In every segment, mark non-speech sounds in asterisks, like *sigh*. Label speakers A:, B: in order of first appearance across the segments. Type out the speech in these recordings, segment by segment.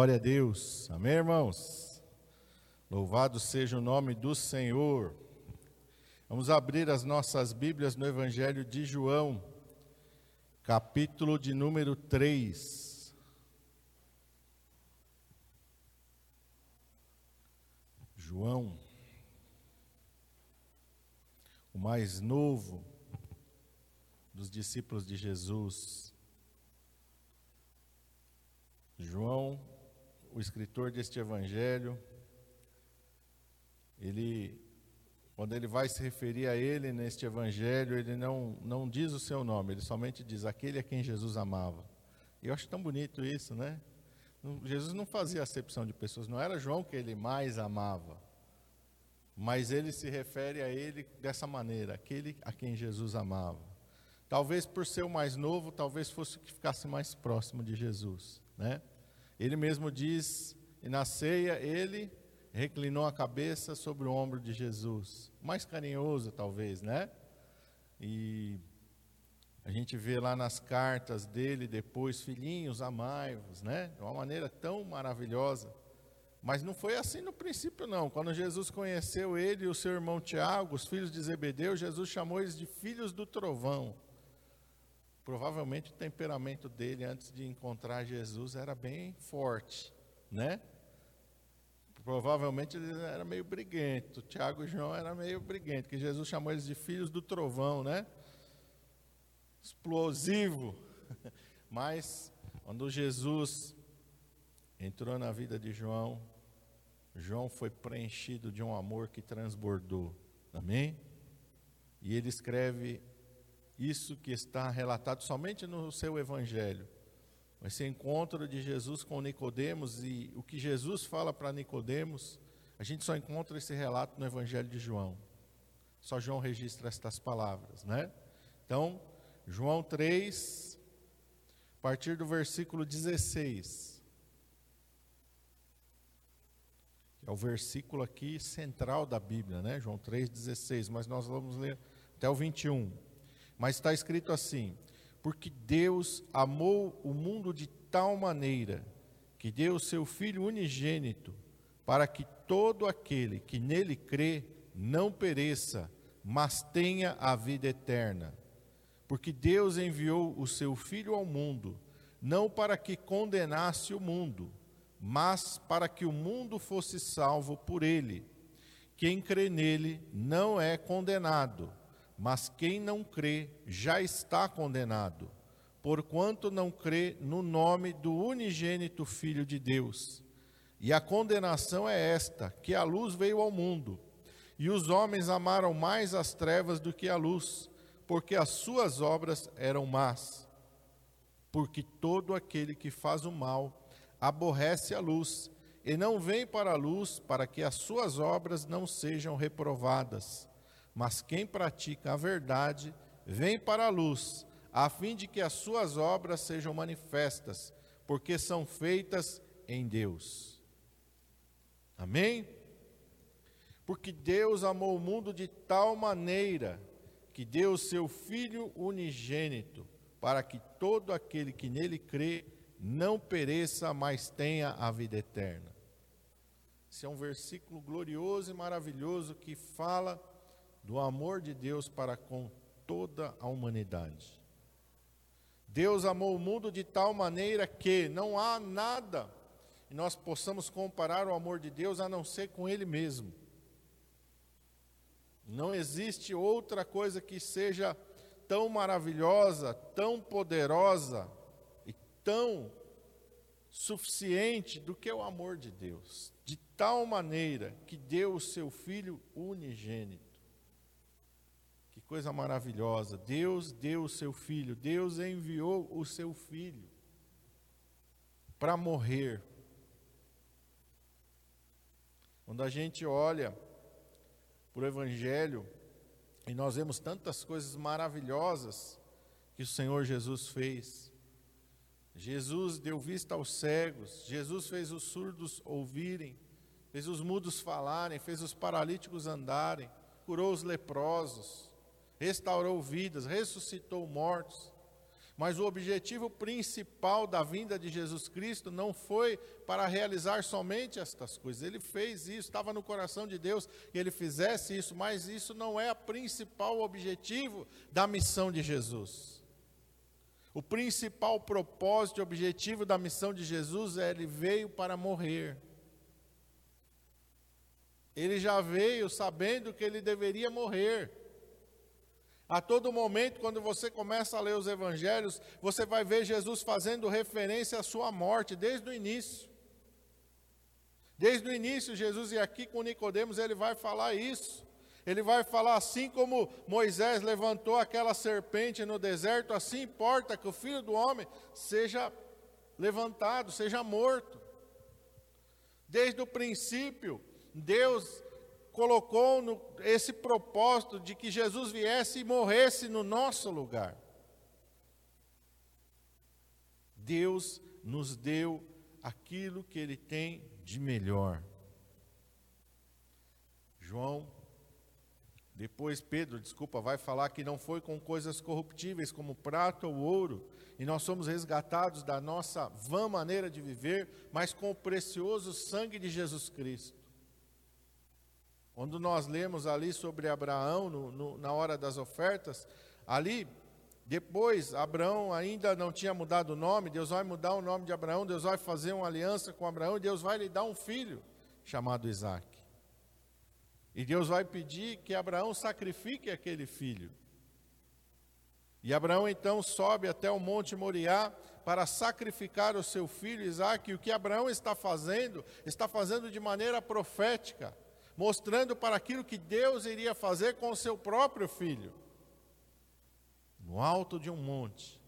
A: Glória a Deus. Amém, irmãos? Louvado seja o nome do Senhor. Vamos abrir as nossas Bíblias no Evangelho de João, capítulo de número 3. João, o mais novo dos discípulos de Jesus. João, o escritor deste evangelho, ele quando ele vai se referir a ele neste evangelho, ele não, não diz o seu nome, ele somente diz aquele a quem Jesus amava. E eu acho tão bonito isso, né? Jesus não fazia acepção de pessoas, não era João que ele mais amava, mas ele se refere a ele dessa maneira, aquele a quem Jesus amava. Talvez por ser o mais novo, talvez fosse o que ficasse mais próximo de Jesus, né? Ele mesmo diz, e na ceia ele reclinou a cabeça sobre o ombro de Jesus. Mais carinhoso, talvez, né? E a gente vê lá nas cartas dele depois, filhinhos, amai-vos, né? De uma maneira tão maravilhosa. Mas não foi assim no princípio, não. Quando Jesus conheceu ele e o seu irmão Tiago, os filhos de Zebedeu, Jesus chamou eles de filhos do trovão. Provavelmente o temperamento dele antes de encontrar Jesus era bem forte, né? Provavelmente ele era meio briguento. Tiago e João era meio briguento, que Jesus chamou eles de filhos do trovão, né? Explosivo. *laughs* Mas quando Jesus entrou na vida de João, João foi preenchido de um amor que transbordou. Amém? E ele escreve isso que está relatado somente no seu evangelho. Esse encontro de Jesus com Nicodemos e o que Jesus fala para Nicodemos, a gente só encontra esse relato no evangelho de João. Só João registra estas palavras, né? Então, João 3, a partir do versículo 16. É o versículo aqui central da Bíblia, né? João 3,16, mas nós vamos ler até o 21. Mas está escrito assim: porque Deus amou o mundo de tal maneira que deu o seu Filho unigênito, para que todo aquele que nele crê não pereça, mas tenha a vida eterna. Porque Deus enviou o seu Filho ao mundo, não para que condenasse o mundo, mas para que o mundo fosse salvo por ele. Quem crê nele não é condenado mas quem não crê já está condenado, porquanto não crê no nome do unigênito Filho de Deus. E a condenação é esta: que a luz veio ao mundo, e os homens amaram mais as trevas do que a luz, porque as suas obras eram más. Porque todo aquele que faz o mal aborrece a luz, e não vem para a luz para que as suas obras não sejam reprovadas mas quem pratica a verdade vem para a luz, a fim de que as suas obras sejam manifestas, porque são feitas em Deus. Amém? Porque Deus amou o mundo de tal maneira que deu o seu Filho unigênito, para que todo aquele que nele crê não pereça, mas tenha a vida eterna. Esse é um versículo glorioso e maravilhoso que fala do amor de Deus para com toda a humanidade. Deus amou o mundo de tal maneira que não há nada e nós possamos comparar o amor de Deus a não ser com Ele mesmo. Não existe outra coisa que seja tão maravilhosa, tão poderosa e tão suficiente do que o amor de Deus. De tal maneira que deu o seu Filho unigênito coisa maravilhosa. Deus deu o seu filho, Deus enviou o seu filho para morrer. Quando a gente olha para o Evangelho e nós vemos tantas coisas maravilhosas que o Senhor Jesus fez. Jesus deu vista aos cegos, Jesus fez os surdos ouvirem, fez os mudos falarem, fez os paralíticos andarem, curou os leprosos restaurou vidas, ressuscitou mortos. Mas o objetivo principal da vinda de Jesus Cristo não foi para realizar somente estas coisas. Ele fez isso, estava no coração de Deus que ele fizesse isso, mas isso não é o principal objetivo da missão de Jesus. O principal propósito e objetivo da missão de Jesus é ele veio para morrer. Ele já veio sabendo que ele deveria morrer. A todo momento, quando você começa a ler os evangelhos, você vai ver Jesus fazendo referência à sua morte desde o início. Desde o início, Jesus e aqui com Nicodemos, ele vai falar isso. Ele vai falar assim como Moisés levantou aquela serpente no deserto, assim importa que o filho do homem seja levantado, seja morto. Desde o princípio, Deus colocou no, esse propósito de que Jesus viesse e morresse no nosso lugar. Deus nos deu aquilo que Ele tem de melhor. João, depois Pedro, desculpa, vai falar que não foi com coisas corruptíveis como prata ou ouro, e nós somos resgatados da nossa vã maneira de viver, mas com o precioso sangue de Jesus Cristo. Quando nós lemos ali sobre Abraão, no, no, na hora das ofertas, ali, depois, Abraão ainda não tinha mudado o nome, Deus vai mudar o nome de Abraão, Deus vai fazer uma aliança com Abraão, e Deus vai lhe dar um filho chamado Isaac. E Deus vai pedir que Abraão sacrifique aquele filho. E Abraão então sobe até o monte Moriá para sacrificar o seu filho Isaac. E o que Abraão está fazendo, está fazendo de maneira profética mostrando para aquilo que Deus iria fazer com o seu próprio filho. No alto de um monte,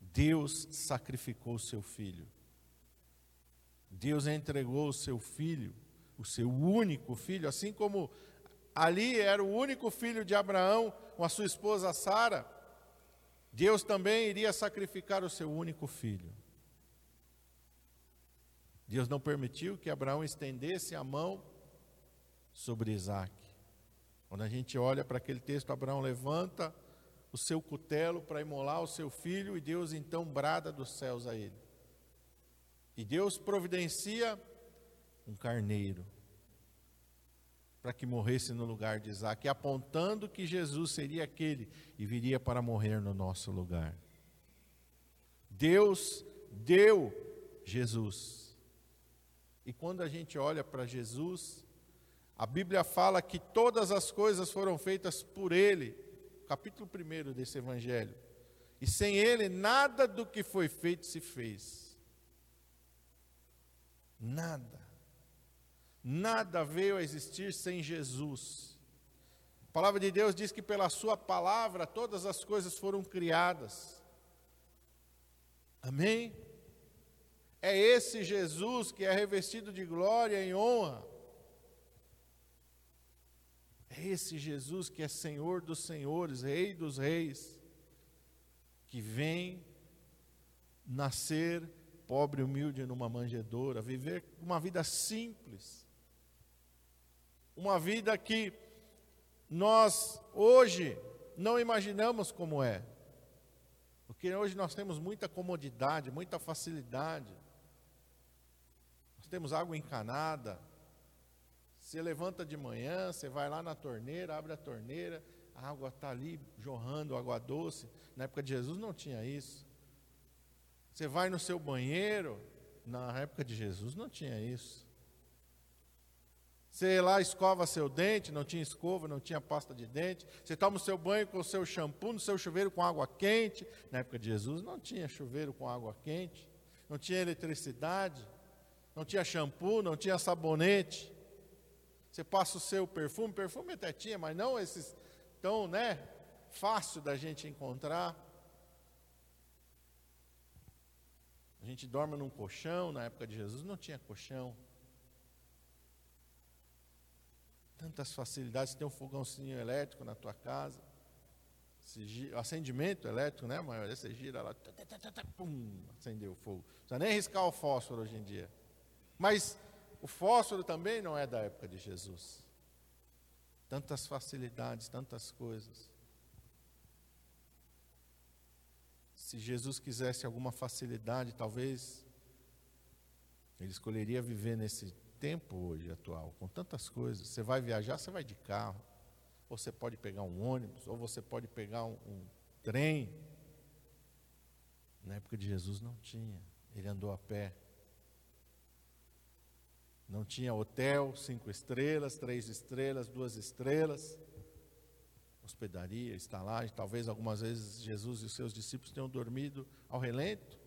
A: Deus sacrificou seu filho. Deus entregou o seu filho, o seu único filho, assim como ali era o único filho de Abraão com a sua esposa Sara, Deus também iria sacrificar o seu único filho. Deus não permitiu que Abraão estendesse a mão sobre Isaac. Quando a gente olha para aquele texto, Abraão levanta o seu cutelo para imolar o seu filho e Deus então brada dos céus a ele. E Deus providencia um carneiro para que morresse no lugar de Isaac, apontando que Jesus seria aquele e viria para morrer no nosso lugar. Deus deu Jesus. E quando a gente olha para Jesus, a Bíblia fala que todas as coisas foram feitas por Ele, capítulo 1 desse Evangelho. E sem Ele, nada do que foi feito se fez. Nada. Nada veio a existir sem Jesus. A palavra de Deus diz que pela Sua palavra todas as coisas foram criadas. Amém? É esse Jesus que é revestido de glória e honra é esse Jesus que é Senhor dos senhores, Rei dos reis, que vem nascer pobre humilde numa manjedoura, viver uma vida simples. Uma vida que nós hoje não imaginamos como é. Porque hoje nós temos muita comodidade, muita facilidade. Nós temos água encanada, você levanta de manhã, você vai lá na torneira, abre a torneira, a água está ali jorrando, água doce. Na época de Jesus não tinha isso. Você vai no seu banheiro, na época de Jesus não tinha isso. Você lá escova seu dente, não tinha escova, não tinha pasta de dente. Você toma o seu banho com o seu shampoo, no seu chuveiro com água quente. Na época de Jesus não tinha chuveiro com água quente, não tinha eletricidade, não tinha shampoo, não tinha sabonete. Você passa o seu perfume, perfume até tinha, mas não esses tão, né, fácil da gente encontrar. A gente dorme num colchão, na época de Jesus não tinha colchão. Tantas facilidades, você tem um fogãozinho elétrico na tua casa. Acendimento elétrico, né? Mas você gira lá, pum, acendeu o fogo. Não precisa nem riscar o fósforo hoje em dia. Mas o fósforo também não é da época de Jesus. Tantas facilidades, tantas coisas. se Jesus quisesse alguma facilidade, talvez ele escolheria viver nesse tempo hoje atual, com tantas coisas. Você vai viajar, você vai de carro, você pode pegar um ônibus, ou você pode pegar um, um trem. Na época de Jesus não tinha, ele andou a pé. Não tinha hotel, cinco estrelas, três estrelas, duas estrelas, hospedaria, estalagem. Talvez algumas vezes Jesus e os seus discípulos tenham dormido ao relento.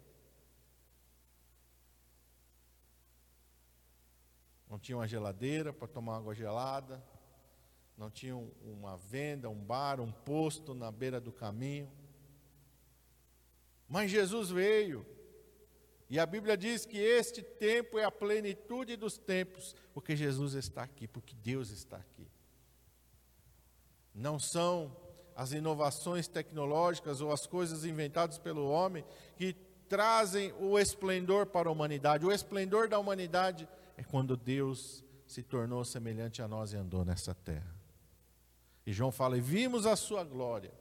A: Não tinha uma geladeira para tomar água gelada, não tinha uma venda, um bar, um posto na beira do caminho. Mas Jesus veio, e a Bíblia diz que este tempo é a plenitude dos tempos, porque Jesus está aqui, porque Deus está aqui. Não são as inovações tecnológicas ou as coisas inventadas pelo homem que trazem o esplendor para a humanidade. O esplendor da humanidade é quando Deus se tornou semelhante a nós e andou nessa terra. E João fala: e vimos a sua glória.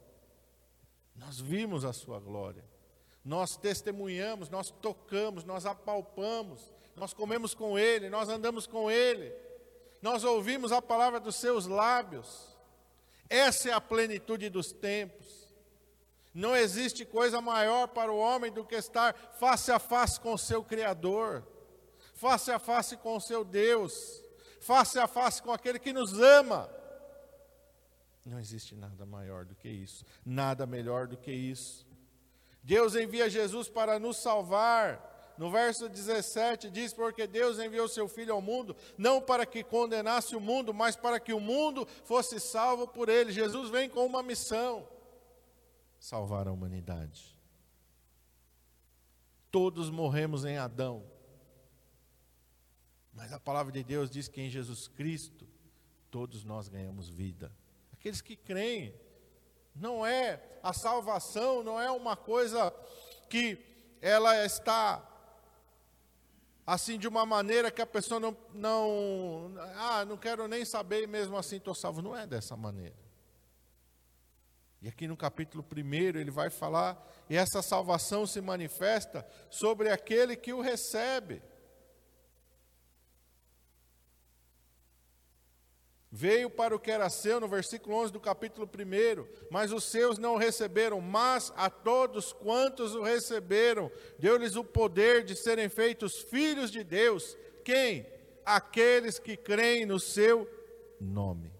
A: Nós vimos a sua glória. Nós testemunhamos, nós tocamos, nós apalpamos, nós comemos com Ele, nós andamos com Ele, nós ouvimos a palavra dos seus lábios. Essa é a plenitude dos tempos. Não existe coisa maior para o homem do que estar face a face com o seu Criador face a face com o seu Deus, face a face com aquele que nos ama. Não existe nada maior do que isso, nada melhor do que isso. Deus envia Jesus para nos salvar. No verso 17 diz: Porque Deus enviou seu Filho ao mundo, não para que condenasse o mundo, mas para que o mundo fosse salvo por ele. Jesus vem com uma missão: salvar a humanidade. Todos morremos em Adão, mas a palavra de Deus diz que em Jesus Cristo todos nós ganhamos vida. Aqueles que creem, não é a salvação, não é uma coisa que ela está assim de uma maneira que a pessoa não, não ah, não quero nem saber, mesmo assim estou salvo. Não é dessa maneira. E aqui no capítulo 1 ele vai falar, e essa salvação se manifesta sobre aquele que o recebe. Veio para o que era seu, no versículo 11 do capítulo 1, mas os seus não o receberam, mas a todos quantos o receberam, deu-lhes o poder de serem feitos filhos de Deus. Quem? Aqueles que creem no seu nome.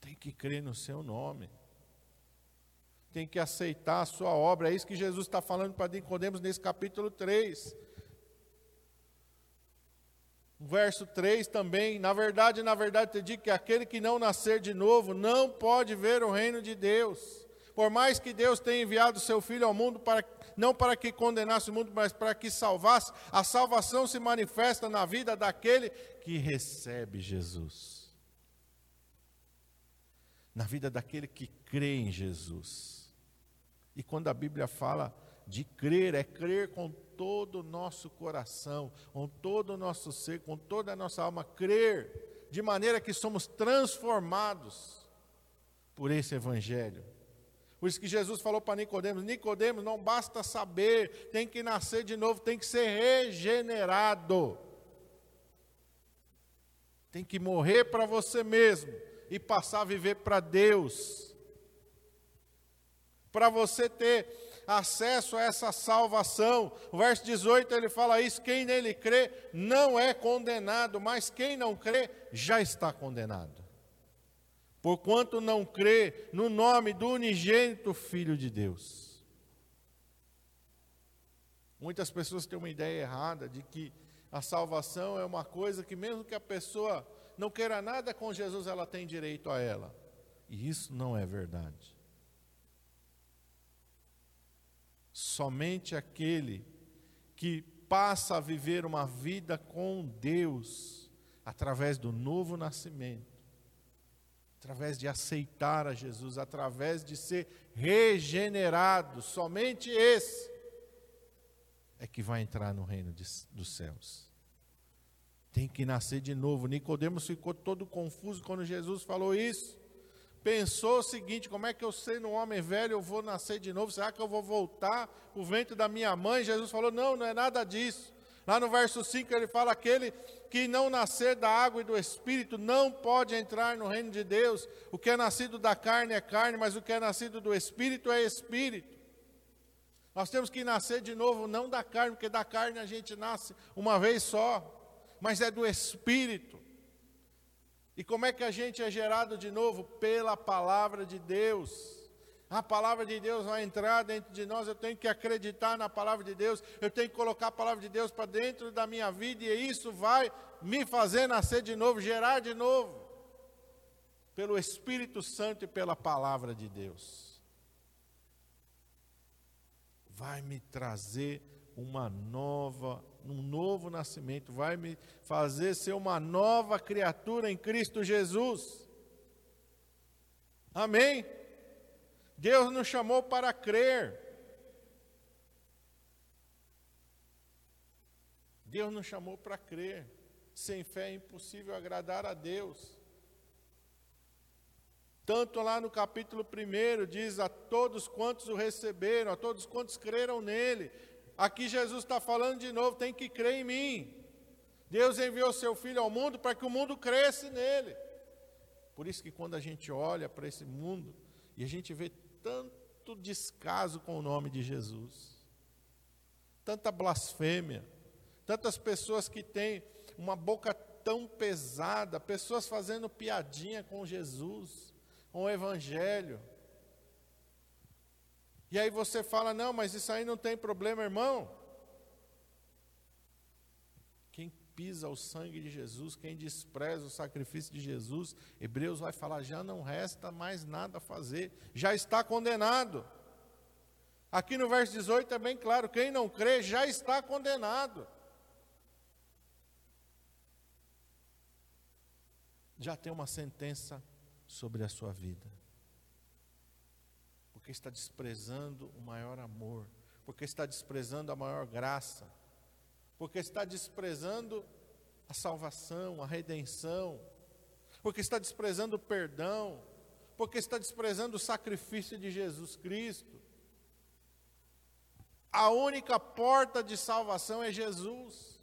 A: Tem que crer no seu nome. Tem que aceitar a sua obra. É isso que Jesus está falando para Nicodemos nesse capítulo 3 verso 3 também, na verdade, na verdade te digo que aquele que não nascer de novo não pode ver o reino de Deus. Por mais que Deus tenha enviado seu filho ao mundo para não para que condenasse o mundo, mas para que salvasse, a salvação se manifesta na vida daquele que recebe Jesus. Na vida daquele que crê em Jesus. E quando a Bíblia fala de crer, é crer com todo o nosso coração, com todo o nosso ser, com toda a nossa alma, crer, de maneira que somos transformados por esse Evangelho. Por isso que Jesus falou para Nicodemos: Nicodemos, não basta saber, tem que nascer de novo, tem que ser regenerado. Tem que morrer para você mesmo e passar a viver para Deus. Para você ter acesso a essa salvação. O verso 18 ele fala isso: quem nele crê não é condenado, mas quem não crê já está condenado. Porquanto não crê no nome do unigênito Filho de Deus. Muitas pessoas têm uma ideia errada de que a salvação é uma coisa que, mesmo que a pessoa não queira nada com Jesus, ela tem direito a ela. E isso não é verdade. Somente aquele que passa a viver uma vida com Deus através do novo nascimento, através de aceitar a Jesus, através de ser regenerado, somente esse é que vai entrar no reino de, dos céus. Tem que nascer de novo. Nicodemos ficou todo confuso quando Jesus falou isso. Pensou o seguinte: como é que eu sendo um homem velho eu vou nascer de novo? Será que eu vou voltar o ventre da minha mãe? Jesus falou: não, não é nada disso. Lá no verso 5 ele fala: aquele que não nascer da água e do espírito não pode entrar no reino de Deus. O que é nascido da carne é carne, mas o que é nascido do espírito é espírito. Nós temos que nascer de novo, não da carne, porque da carne a gente nasce uma vez só, mas é do espírito. E como é que a gente é gerado de novo? Pela palavra de Deus. A palavra de Deus vai entrar dentro de nós, eu tenho que acreditar na palavra de Deus, eu tenho que colocar a palavra de Deus para dentro da minha vida, e isso vai me fazer nascer de novo, gerar de novo, pelo Espírito Santo e pela palavra de Deus. Vai me trazer uma nova, um novo nascimento, vai me fazer ser uma nova criatura em Cristo Jesus. Amém? Deus nos chamou para crer. Deus nos chamou para crer. Sem fé é impossível agradar a Deus. Tanto lá no capítulo 1 diz a todos quantos o receberam, a todos quantos creram nele. Aqui Jesus está falando de novo: tem que crer em mim. Deus enviou seu Filho ao mundo para que o mundo cresça nele. Por isso que quando a gente olha para esse mundo e a gente vê tanto descaso com o nome de Jesus, tanta blasfêmia, tantas pessoas que têm uma boca tão pesada, pessoas fazendo piadinha com Jesus, com o Evangelho. E aí você fala: não, mas isso aí não tem problema, irmão. pisa o sangue de Jesus, quem despreza o sacrifício de Jesus, Hebreus vai falar: já não resta mais nada a fazer, já está condenado. Aqui no verso 18 é bem claro: quem não crê já está condenado. Já tem uma sentença sobre a sua vida, porque está desprezando o maior amor, porque está desprezando a maior graça porque está desprezando a salvação, a redenção, porque está desprezando o perdão, porque está desprezando o sacrifício de Jesus Cristo. A única porta de salvação é Jesus.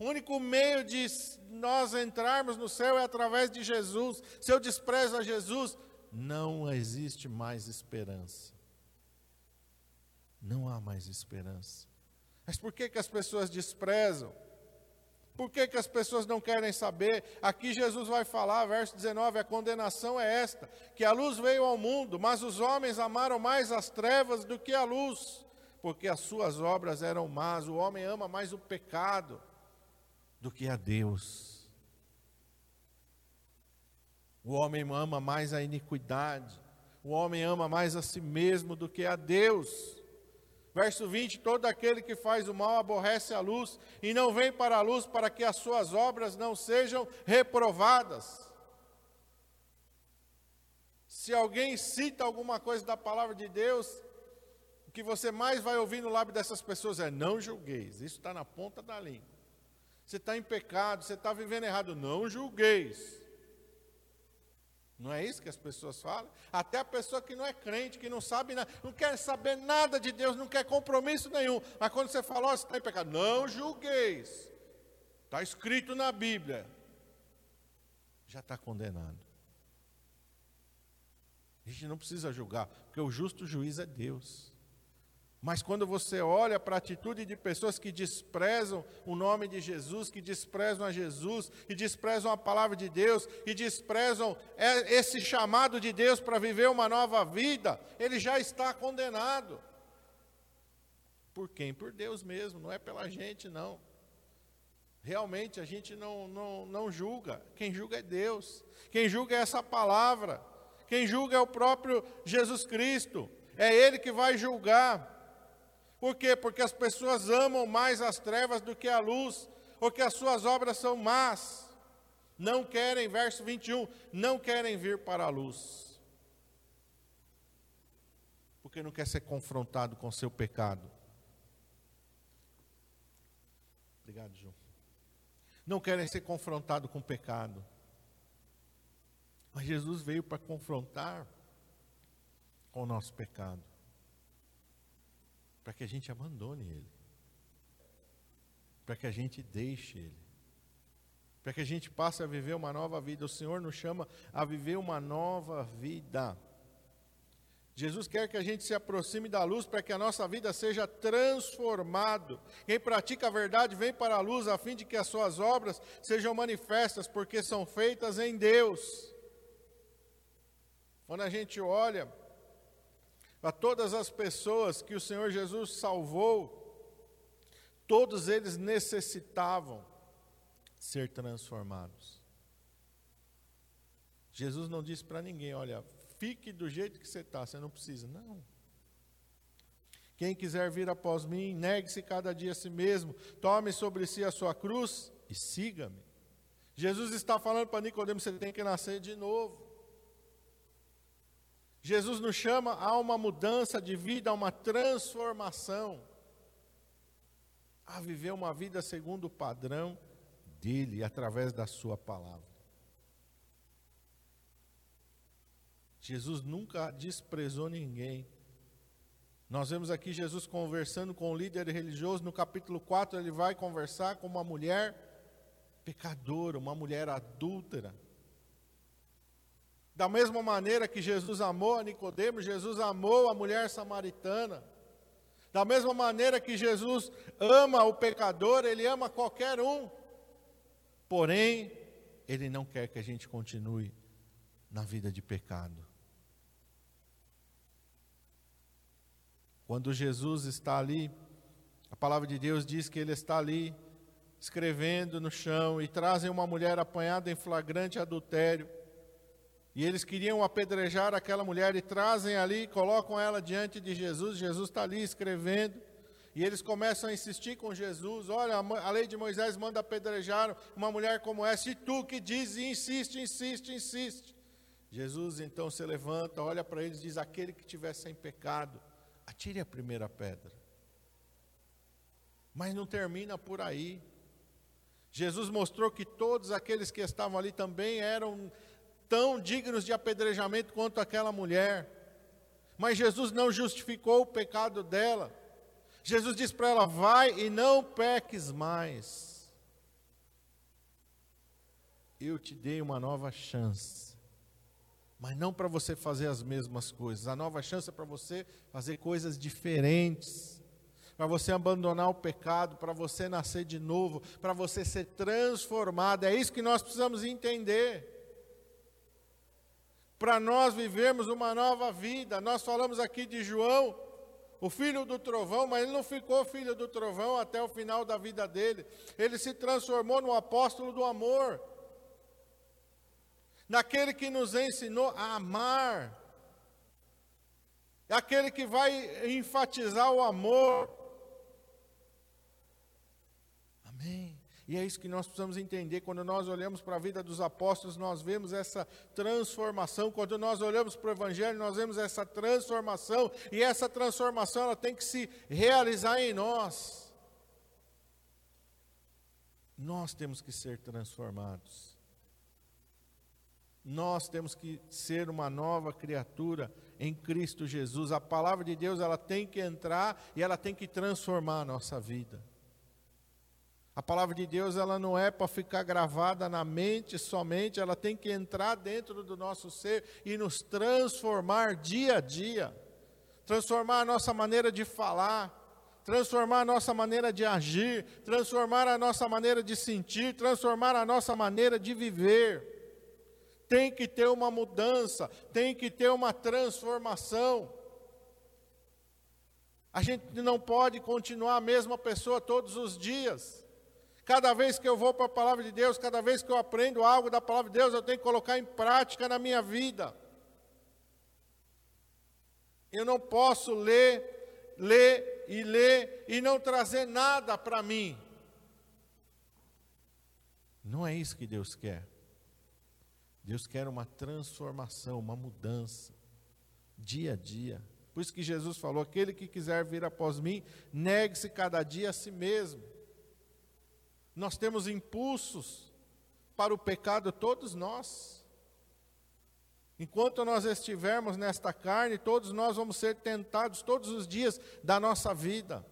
A: O único meio de nós entrarmos no céu é através de Jesus. Se eu desprezo a Jesus, não existe mais esperança. Não há mais esperança. Mas por que, que as pessoas desprezam? Por que, que as pessoas não querem saber? Aqui Jesus vai falar, verso 19: a condenação é esta, que a luz veio ao mundo, mas os homens amaram mais as trevas do que a luz, porque as suas obras eram más. O homem ama mais o pecado do que a Deus. O homem ama mais a iniquidade. O homem ama mais a si mesmo do que a Deus. Verso 20: Todo aquele que faz o mal aborrece a luz e não vem para a luz para que as suas obras não sejam reprovadas. Se alguém cita alguma coisa da palavra de Deus, o que você mais vai ouvir no lábio dessas pessoas é: não julgueis. Isso está na ponta da língua. Você está em pecado, você está vivendo errado, não julgueis. Não é isso que as pessoas falam? Até a pessoa que não é crente, que não sabe nada, não quer saber nada de Deus, não quer compromisso nenhum. Mas quando você fala, oh, você está em pecado, não julgueis. Está escrito na Bíblia. Já está condenado. A gente não precisa julgar, porque o justo juiz é Deus. Mas quando você olha para a atitude de pessoas que desprezam o nome de Jesus, que desprezam a Jesus, e desprezam a palavra de Deus, e desprezam é, esse chamado de Deus para viver uma nova vida, ele já está condenado. Por quem? Por Deus mesmo, não é pela gente, não. Realmente a gente não, não, não julga, quem julga é Deus, quem julga é essa palavra, quem julga é o próprio Jesus Cristo, é Ele que vai julgar. Por quê? Porque as pessoas amam mais as trevas do que a luz, porque as suas obras são más. Não querem, verso 21, não querem vir para a luz. Porque não quer ser confrontado com seu pecado. Obrigado, João. Não querem ser confrontados com o pecado. Mas Jesus veio para confrontar com o nosso pecado, para que a gente abandone ele, para que a gente deixe ele, para que a gente passe a viver uma nova vida. O Senhor nos chama a viver uma nova vida. Jesus quer que a gente se aproxime da luz para que a nossa vida seja transformado. Quem pratica a verdade vem para a luz a fim de que as suas obras sejam manifestas, porque são feitas em Deus. Quando a gente olha a todas as pessoas que o Senhor Jesus salvou, todos eles necessitavam ser transformados. Jesus não disse para ninguém: olha, fique do jeito que você está, você não precisa. Não. Quem quiser vir após mim, negue-se cada dia a si mesmo, tome sobre si a sua cruz e siga-me. Jesus está falando para Nicodemo: você tem que nascer de novo. Jesus nos chama a uma mudança de vida, a uma transformação, a viver uma vida segundo o padrão dele, através da sua palavra. Jesus nunca desprezou ninguém. Nós vemos aqui Jesus conversando com o líder religioso, no capítulo 4 ele vai conversar com uma mulher pecadora, uma mulher adúltera. Da mesma maneira que Jesus amou a Nicodemo, Jesus amou a mulher samaritana. Da mesma maneira que Jesus ama o pecador, ele ama qualquer um. Porém, ele não quer que a gente continue na vida de pecado. Quando Jesus está ali, a palavra de Deus diz que ele está ali escrevendo no chão e trazem uma mulher apanhada em flagrante adultério. E eles queriam apedrejar aquela mulher e trazem ali, colocam ela diante de Jesus. Jesus está ali escrevendo. E eles começam a insistir com Jesus: Olha, a lei de Moisés manda apedrejar uma mulher como essa, e tu que diz e insiste, insiste, insiste. Jesus então se levanta, olha para eles e diz: Aquele que tiver sem pecado, atire a primeira pedra. Mas não termina por aí. Jesus mostrou que todos aqueles que estavam ali também eram tão dignos de apedrejamento quanto aquela mulher. Mas Jesus não justificou o pecado dela. Jesus disse para ela: vai e não peques mais. Eu te dei uma nova chance mas não para você fazer as mesmas coisas. A nova chance é para você fazer coisas diferentes, para você abandonar o pecado, para você nascer de novo, para você ser transformado. É isso que nós precisamos entender. Para nós vivermos uma nova vida. Nós falamos aqui de João, o filho do trovão, mas ele não ficou filho do trovão até o final da vida dele. Ele se transformou no apóstolo do amor naquele que nos ensinou a amar, aquele que vai enfatizar o amor. Amém. E é isso que nós precisamos entender. Quando nós olhamos para a vida dos apóstolos, nós vemos essa transformação. Quando nós olhamos para o Evangelho, nós vemos essa transformação. E essa transformação ela tem que se realizar em nós. Nós temos que ser transformados. Nós temos que ser uma nova criatura em Cristo Jesus. A palavra de Deus, ela tem que entrar e ela tem que transformar a nossa vida. A palavra de Deus, ela não é para ficar gravada na mente somente, ela tem que entrar dentro do nosso ser e nos transformar dia a dia. Transformar a nossa maneira de falar, transformar a nossa maneira de agir, transformar a nossa maneira de sentir, transformar a nossa maneira de viver tem que ter uma mudança, tem que ter uma transformação. A gente não pode continuar a mesma pessoa todos os dias. Cada vez que eu vou para a palavra de Deus, cada vez que eu aprendo algo da palavra de Deus, eu tenho que colocar em prática na minha vida. Eu não posso ler, ler e ler e não trazer nada para mim. Não é isso que Deus quer. Deus quer uma transformação, uma mudança, dia a dia. Por isso que Jesus falou: aquele que quiser vir após mim, negue-se cada dia a si mesmo. Nós temos impulsos para o pecado, todos nós. Enquanto nós estivermos nesta carne, todos nós vamos ser tentados todos os dias da nossa vida.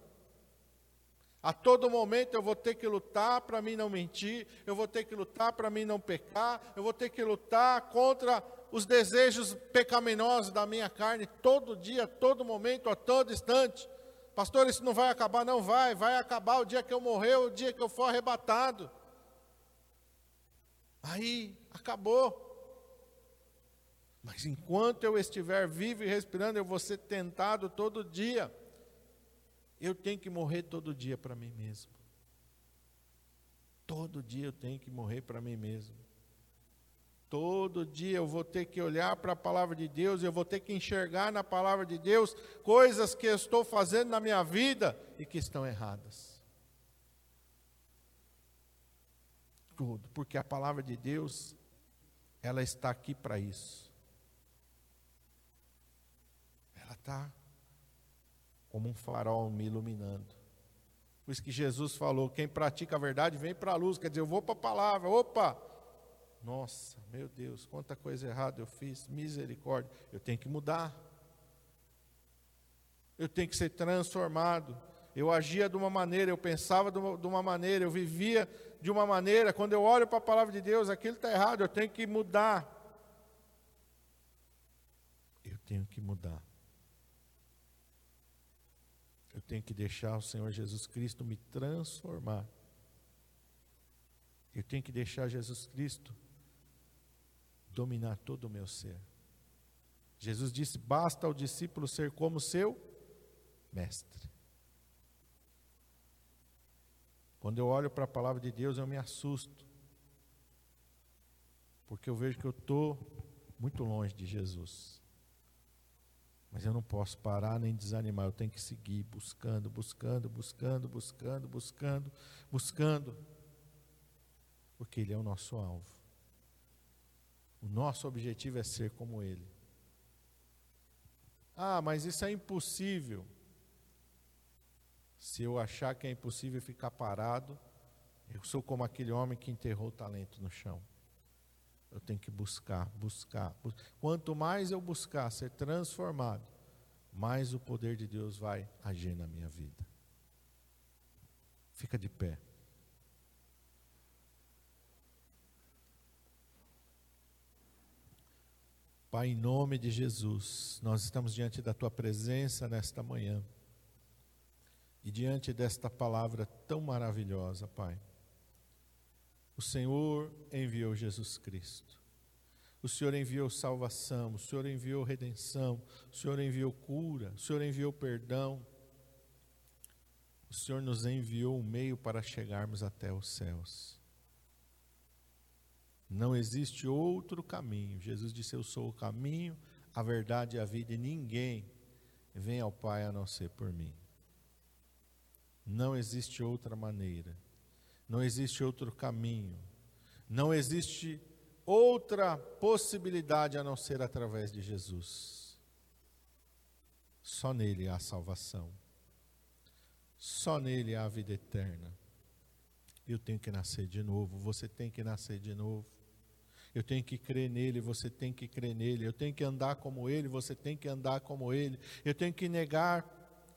A: A todo momento eu vou ter que lutar para mim não mentir, eu vou ter que lutar para mim não pecar, eu vou ter que lutar contra os desejos pecaminosos da minha carne todo dia, todo momento, a todo instante. Pastor, isso não vai acabar, não vai, vai acabar o dia que eu morrer, o dia que eu for arrebatado. Aí acabou. Mas enquanto eu estiver vivo e respirando, eu vou ser tentado todo dia. Eu tenho que morrer todo dia para mim mesmo. Todo dia eu tenho que morrer para mim mesmo. Todo dia eu vou ter que olhar para a palavra de Deus, eu vou ter que enxergar na palavra de Deus coisas que eu estou fazendo na minha vida e que estão erradas. Tudo, porque a palavra de Deus, ela está aqui para isso. Ela está como um farol me iluminando. Por isso que Jesus falou: quem pratica a verdade vem para a luz. Quer dizer, eu vou para a palavra, opa! Nossa, meu Deus, quanta coisa errada eu fiz, misericórdia. Eu tenho que mudar. Eu tenho que ser transformado. Eu agia de uma maneira, eu pensava de uma, de uma maneira, eu vivia de uma maneira. Quando eu olho para a palavra de Deus, aquilo está errado, eu tenho que mudar. Eu tenho que mudar. Eu tenho que deixar o Senhor Jesus Cristo me transformar. Eu tenho que deixar Jesus Cristo dominar todo o meu ser. Jesus disse: basta ao discípulo ser como seu mestre. Quando eu olho para a palavra de Deus, eu me assusto, porque eu vejo que eu estou muito longe de Jesus. Mas eu não posso parar nem desanimar, eu tenho que seguir buscando, buscando, buscando, buscando, buscando, buscando, porque Ele é o nosso alvo. O nosso objetivo é ser como Ele. Ah, mas isso é impossível. Se eu achar que é impossível ficar parado, eu sou como aquele homem que enterrou o talento no chão. Eu tenho que buscar, buscar. Quanto mais eu buscar ser transformado, mais o poder de Deus vai agir na minha vida. Fica de pé. Pai, em nome de Jesus, nós estamos diante da tua presença nesta manhã e diante desta palavra tão maravilhosa, Pai. O Senhor enviou Jesus Cristo. O Senhor enviou salvação, o Senhor enviou redenção, o Senhor enviou cura, o Senhor enviou perdão. O Senhor nos enviou um meio para chegarmos até os céus. Não existe outro caminho. Jesus disse: Eu sou o caminho, a verdade e a vida, e ninguém vem ao Pai a não ser por mim. Não existe outra maneira. Não existe outro caminho. Não existe outra possibilidade a não ser através de Jesus. Só nele há salvação. Só nele há vida eterna. Eu tenho que nascer de novo, você tem que nascer de novo. Eu tenho que crer nele, você tem que crer nele. Eu tenho que andar como ele, você tem que andar como ele. Eu tenho que negar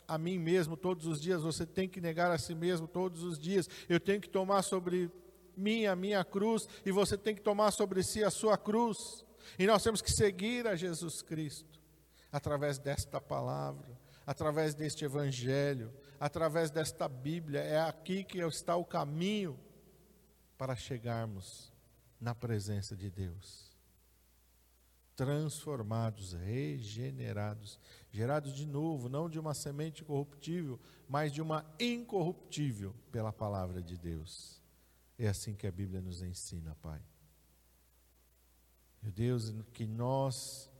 A: a mim mesmo todos os dias, você tem que negar a si mesmo todos os dias. Eu tenho que tomar sobre mim a minha cruz e você tem que tomar sobre si a sua cruz. E nós temos que seguir a Jesus Cristo através desta palavra, através deste evangelho, através desta Bíblia. É aqui que está o caminho para chegarmos na presença de Deus transformados, regenerados, gerados de novo, não de uma semente corruptível, mas de uma incorruptível pela palavra de Deus. É assim que a Bíblia nos ensina, Pai. Meu Deus, que nós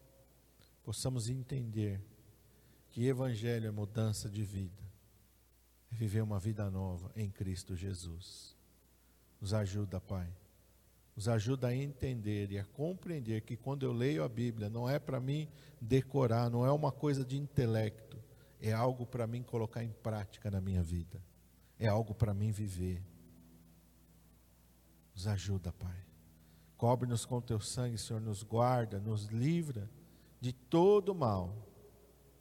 A: possamos entender que Evangelho é mudança de vida, é viver uma vida nova em Cristo Jesus. Nos ajuda, Pai nos ajuda a entender e a compreender que quando eu leio a Bíblia, não é para mim decorar, não é uma coisa de intelecto, é algo para mim colocar em prática na minha vida, é algo para mim viver. Nos ajuda, Pai. Cobre-nos com teu sangue, Senhor, nos guarda, nos livra de todo mal.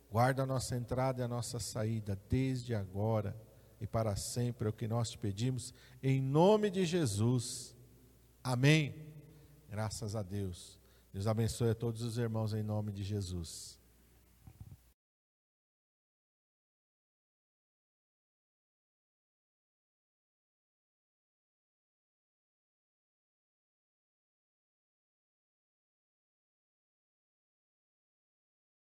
A: Guarda a nossa entrada e a nossa saída desde agora e para sempre, é o que nós te pedimos, em nome de Jesus. Amém? Graças a Deus. Deus abençoe a todos os irmãos em nome de Jesus.